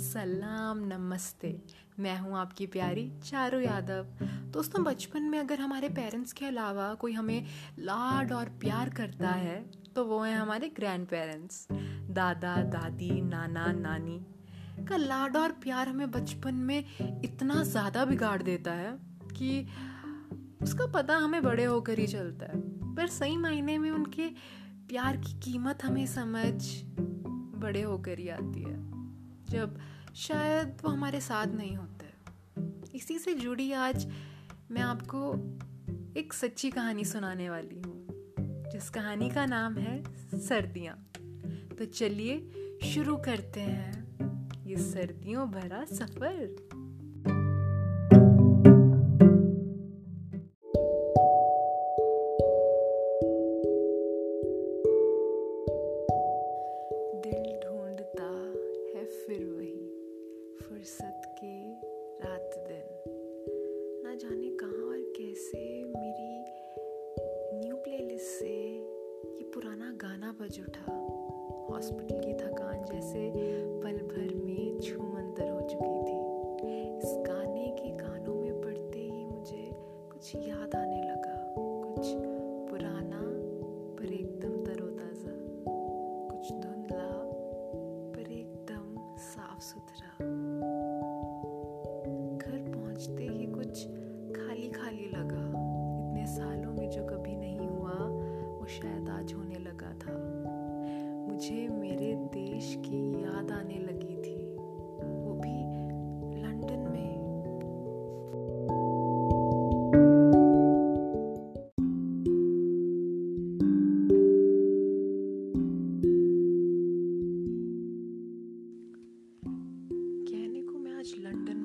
सलाम, नमस्ते। मैं हूँ आपकी प्यारी चारू यादव। दोस्तों, बचपन में अगर हमारे पेरेंट्स के अलावा कोई हमें लाड और प्यार करता है तो वो हैं हमारे ग्रैंड पेरेंट्स दादा, दादी, नाना, नानी। का लाड और प्यार हमें बचपन में इतना ज़्यादा बिगाड़ देता है कि उसका पता हमें बड़े होकर ही चलता है। पर सही मायने में उनके प्यार की कीमत हमें समझ बड़े होकर ही आती है। जब शायद वो हमारे साथ नहीं होते। इसी से जुड़ी आज मैं आपको एक सच्ची कहानी सुनाने वाली हूँ, जिस कहानी का नाम है सर्दियाँ। तो चलिए शुरू करते हैं। ये सर्दियों भरा सफ़र। बज उठा। हॉस्पिटल की थकान जैसे पल भर में छूमंतर हो चुकी थी। इस गाने के कानों में पड़ते ही मुझे कुछ याद आज लंदन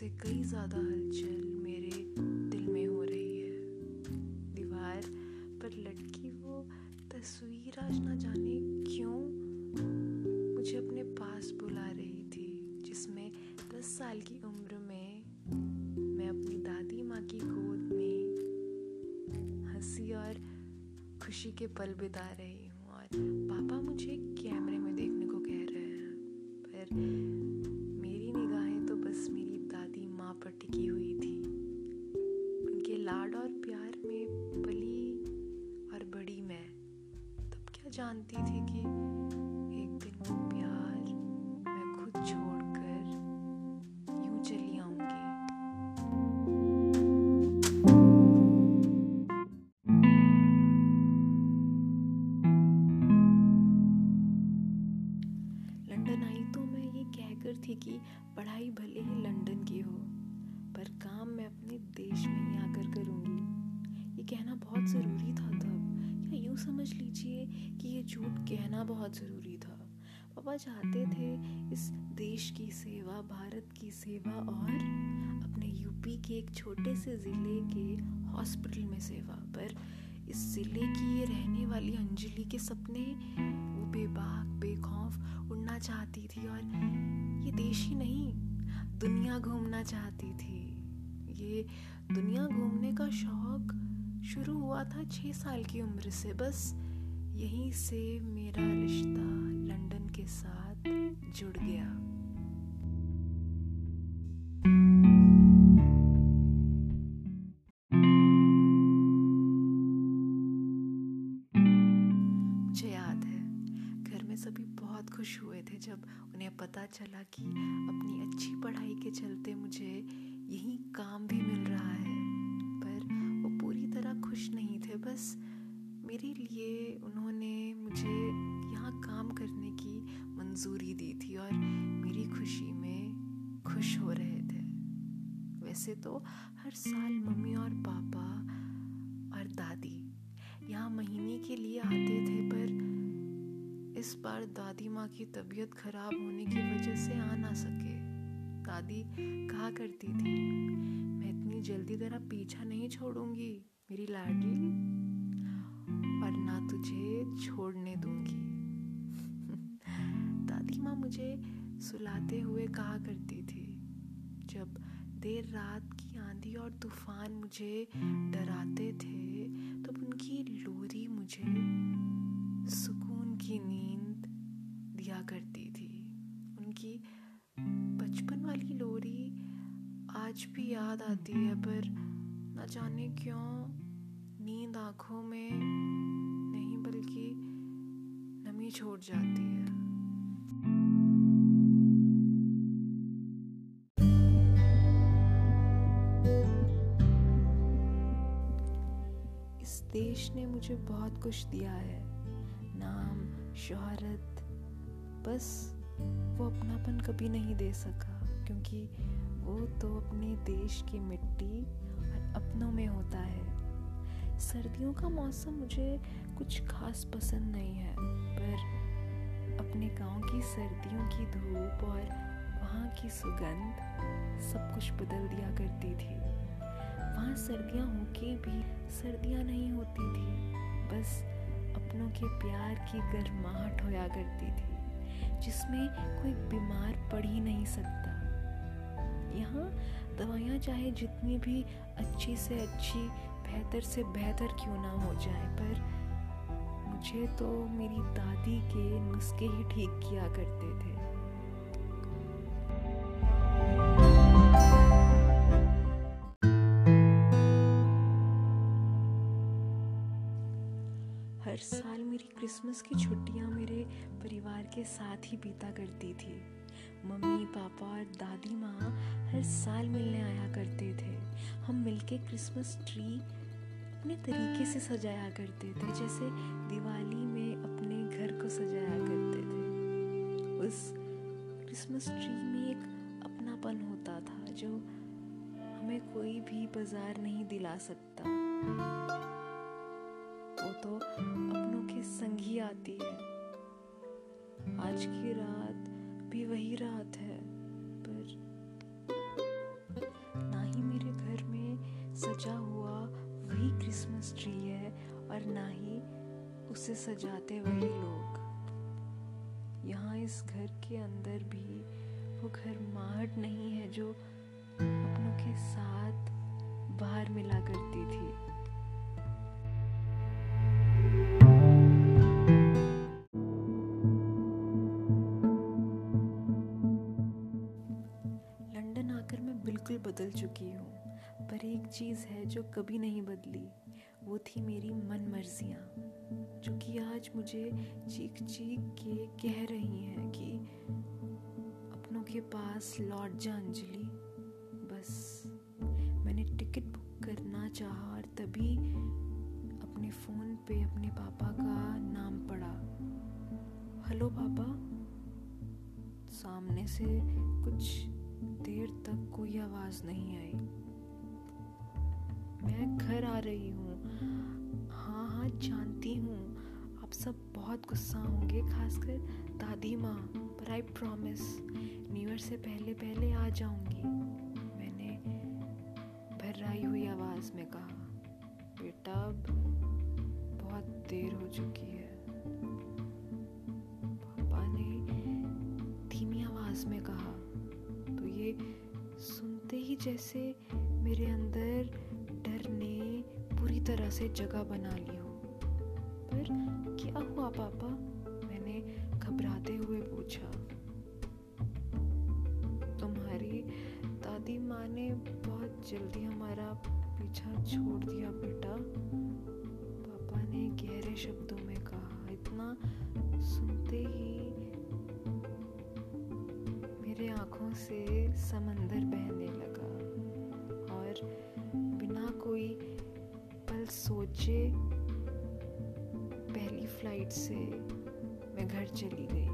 उससे कई ज़्यादा हलचल मेरे दिल में हो रही है। दीवार पर लटकी वो तस्वीर आज ना जाने क्यों मुझे अपने पास बुला रही थी, जिसमें दस साल की उम्र में मैं अपनी दादी माँ की गोद में हँसी और खुशी के पल बिता रही समझ लीजिए कि ये झूठ कहना बहुत ज़रूरी था। पापा चाहते थे इस देश की सेवा, भारत की सेवा और अपने यूपी के एक छोटे से ज़िले के हॉस्पिटल में सेवा। पर इस ज़िले की ये रहने वाली अंजलि के सपने, वो बेबाक, बेखौफ, उड़ना चाहती थी और ये देश ही नहीं, दुनिया घूमना चाहती थी। ये दुनिया घूमने का शौक शुरू हुआ था छः साल की उम्र से। बस यहीं से मेरा रिश्ता लंदन के साथ जुड़ गया। मुझे याद है, घर में सभी बहुत खुश हुए थे जब उन्हें पता चला कि अपनी अच्छी पढ़ाई के चलते मुझे यही काम भी मिल रहा है। खुश नहीं थे। बस मेरे लिए उन्होंने मुझे यहाँ काम करने की मंजूरी दी थी और मेरी खुशी में खुश हो रहे थे। वैसे तो हर साल मम्मी और पापा और दादी यहाँ महीने के लिए आते थे, पर इस बार दादी माँ की तबीयत खराब होने की वजह से आ ना सके। दादी कहा करती थी, मैं इतनी जल्दी तेरा पीछा नहीं छोड़ूँगी। मेरी लाडली और ना तुझे छोड़ने दूँगी। दादी माँ मुझे सुलाते हुए कहा करती थी, जब देर रात की आंधी और तूफ़ान मुझे डराते थे, तब उनकी लोरी मुझे सुकून की नींद दिया करती थी। उनकी बचपन वाली लोरी आज भी याद आती है, पर न जाने क्यों नींद आँखों में नहीं, बल्कि नमी छोड़ जाती है। इस देश ने मुझे बहुत कुछ दिया है। नाम, शोहरत, बस वो अपनापन कभी नहीं दे सका, क्योंकि वो तो अपने देश की मिट्टी और अपनों में होता है। सर्दियों का मौसम मुझे कुछ खास पसंद नहीं है, पर अपने गाँव की सर्दियों की धूप और वहाँ की सुगंध सब कुछ बदल दिया करती थी। वहाँ सर्दियाँ होके भी सर्दियाँ नहीं होती थी, बस अपनों के प्यार की गर्माहट होया करती थी, जिसमें कोई बीमार पड़ ही नहीं सकता। यहाँ दवाइयाँ चाहे जितनी भी अच्छी से अच्छी बेहतर से बेहतर क्यों ना हो जाए, पर मुझे तो मेरी दादी के नुस्खे ही ठीक किया करते थे। हर साल मेरी क्रिसमस की छुट्टियाँ मेरे परिवार के साथ ही बीता करती थी। मम्मी, पापा और दादी माँ हर साल मिलने आया करते थे। हम मिलके क्रिसमस ट्री अपने तरीके से सजाया करते थे, जैसे दिवाली में अपने घर को सजाया करते थे। उस क्रिसमस ट्री में एक अपनापन होता था, जो हमें कोई भी बाज़ार नहीं दिला सकता। वो तो अपनों के संग ही आती है। आज की रात भी वही रात है, पर ना ही मेरे घर में सजा वही क्रिसमस ट्री है और ना ही उसे सजाते वही लोग। यहाँ इस घर के अंदर भी वो घर माहट नहीं है जो अपनों के साथ बाहर मिला करती थी। लंदन आकर मैं बिल्कुल बदल चुकी हूँ। पर एक चीज़ है जो कभी नहीं बदली, वो थी मेरी मन मर्जियाँ जो कि आज मुझे चीख चीख के कह रही हैं कि अपनों के पास लौट जा अंजलि। बस, मैंने टिकट बुक करना चाहा और तभी अपने फ़ोन पे अपने पापा का नाम पड़ा। हेलो पापा, सामने से कुछ देर तक कोई आवाज़ नहीं आई। मैं घर आ रही हूँ। हाँ हाँ जानती हूँ। आप सब बहुत गुस्सा होंगे, खासकर दादी माँ। पर आई प्रॉमिस न्यू ईयर से पहले पहले आ जाऊँगी। मैंने भर्राई हुई आवाज़ में कहा, बेटा, अब बहुत देर हो चुकी है। पापा ने धीमी आवाज़ में कहा तो ये सुनते ही जैसे मेरे अंदर डर ने पूरी तरह से जगह बना ली हो। पर क्या हुआ पापा? मैंने घबराते हुए पूछा। तुम्हारी दादी माँ ने बहुत जल्दी हमारा पीछा छोड़ दिया बेटा। पापा ने गहरे शब्दों में कहा, इतना सुनते ही मेरे आँखों से समंदर बहने सोचे पहली फ़्लाइट से मैं घर चली गई।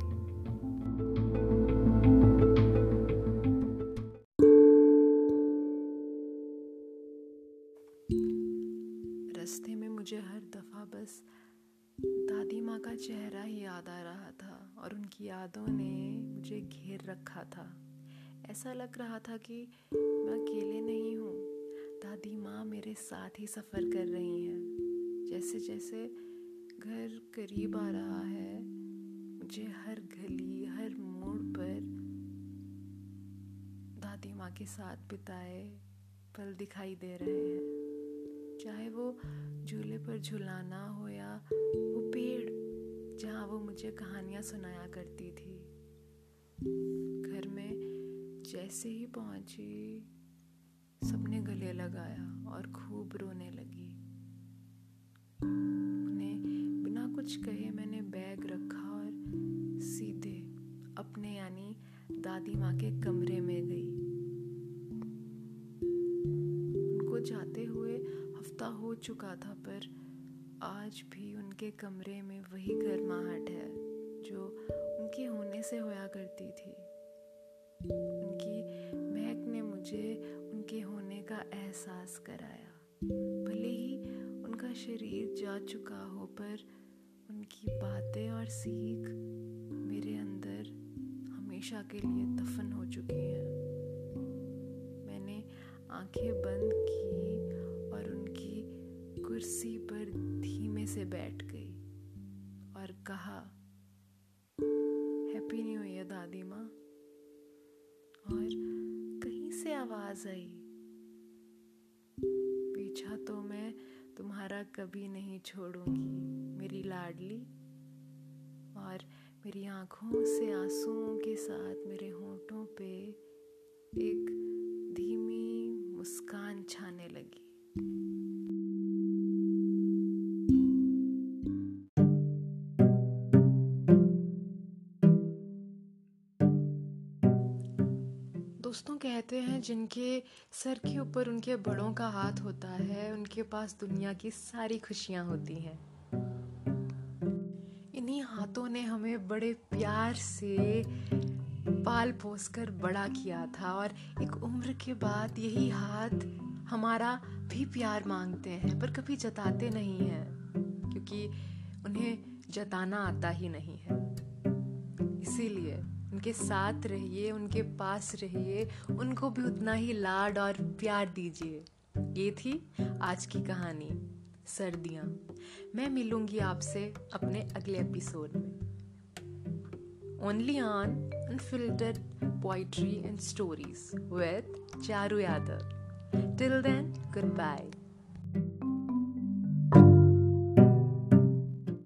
रास्ते में मुझे हर दफ़ा बस दादी माँ का चेहरा ही याद आ रहा था और उनकी यादों ने मुझे घेर रखा था। ऐसा लग रहा था कि मैं अकेले नहीं हूँ। दादी माँ मेरे साथ ही सफ़र कर रही हैं। जैसे जैसे घर करीब आ रहा है, मुझे हर गली, हर मोड़ पर दादी माँ के साथ बिताए पल दिखाई दे रहे हैं। चाहे वो झूले पर झुलाना हो या वो पेड़ जहाँ वो मुझे कहानियाँ सुनाया करती थी। घर में जैसे ही पहुँची सबने गले लगाया और खूब रोने लगी। उन्हें बिना कुछ कहे मैंने बैग रखा और सीधे अपने यानी दादी माँ के कमरे में गई। उनको जाते हुए हफ़्ता हो चुका था, पर आज भी उनके कमरे में वही गर्माहट है, जो उनके होने से होया करती थी। उनकी महक ने मुझे उनके होने का एहसास कराया। भले ही उनका शरीर जा चुका हो, पर उनकी बातें और सीख मेरे अंदर हमेशा के लिए दफन हो चुकी हैं। मैंने आँखें बंद की और उनकी कुर्सी पर धीमे से बैठ गई और कहा, हैप्पी न्यू ईयर दादी माँ। और कहीं से आवाज़ आई तो मैं तुम्हारा कभी नहीं छोड़ूँगी। मेरी लाडली और मेरी आँखों से आंसुओं के साथ मेरे होठों पे एक धीमी मुस्कान छाने लगी। जिनके सर के ऊपर उनके बड़ों का हाथ होता है, उनके पास दुनिया की सारी खुशियाँ होती हैं। इन्हीं हाथों ने हमें बड़े प्यार से पाल पोस कर बड़ा किया था और एक उम्र के बाद यही हाथ हमारा भी प्यार मांगते हैं, पर कभी जताते नहीं हैं, क्योंकि उन्हें जताना आता ही नहीं है। इसीलिए उनके साथ रहिए, उनके पास रहिए, उनको भी उतना ही लाड और प्यार दीजिए। ये थी आज की कहानी, सर्दियाँ। मैं मिलूँगी आपसे अपने अगले एपिसोड में। Only on unfiltered poetry and stories with Charu Yadav till then good bye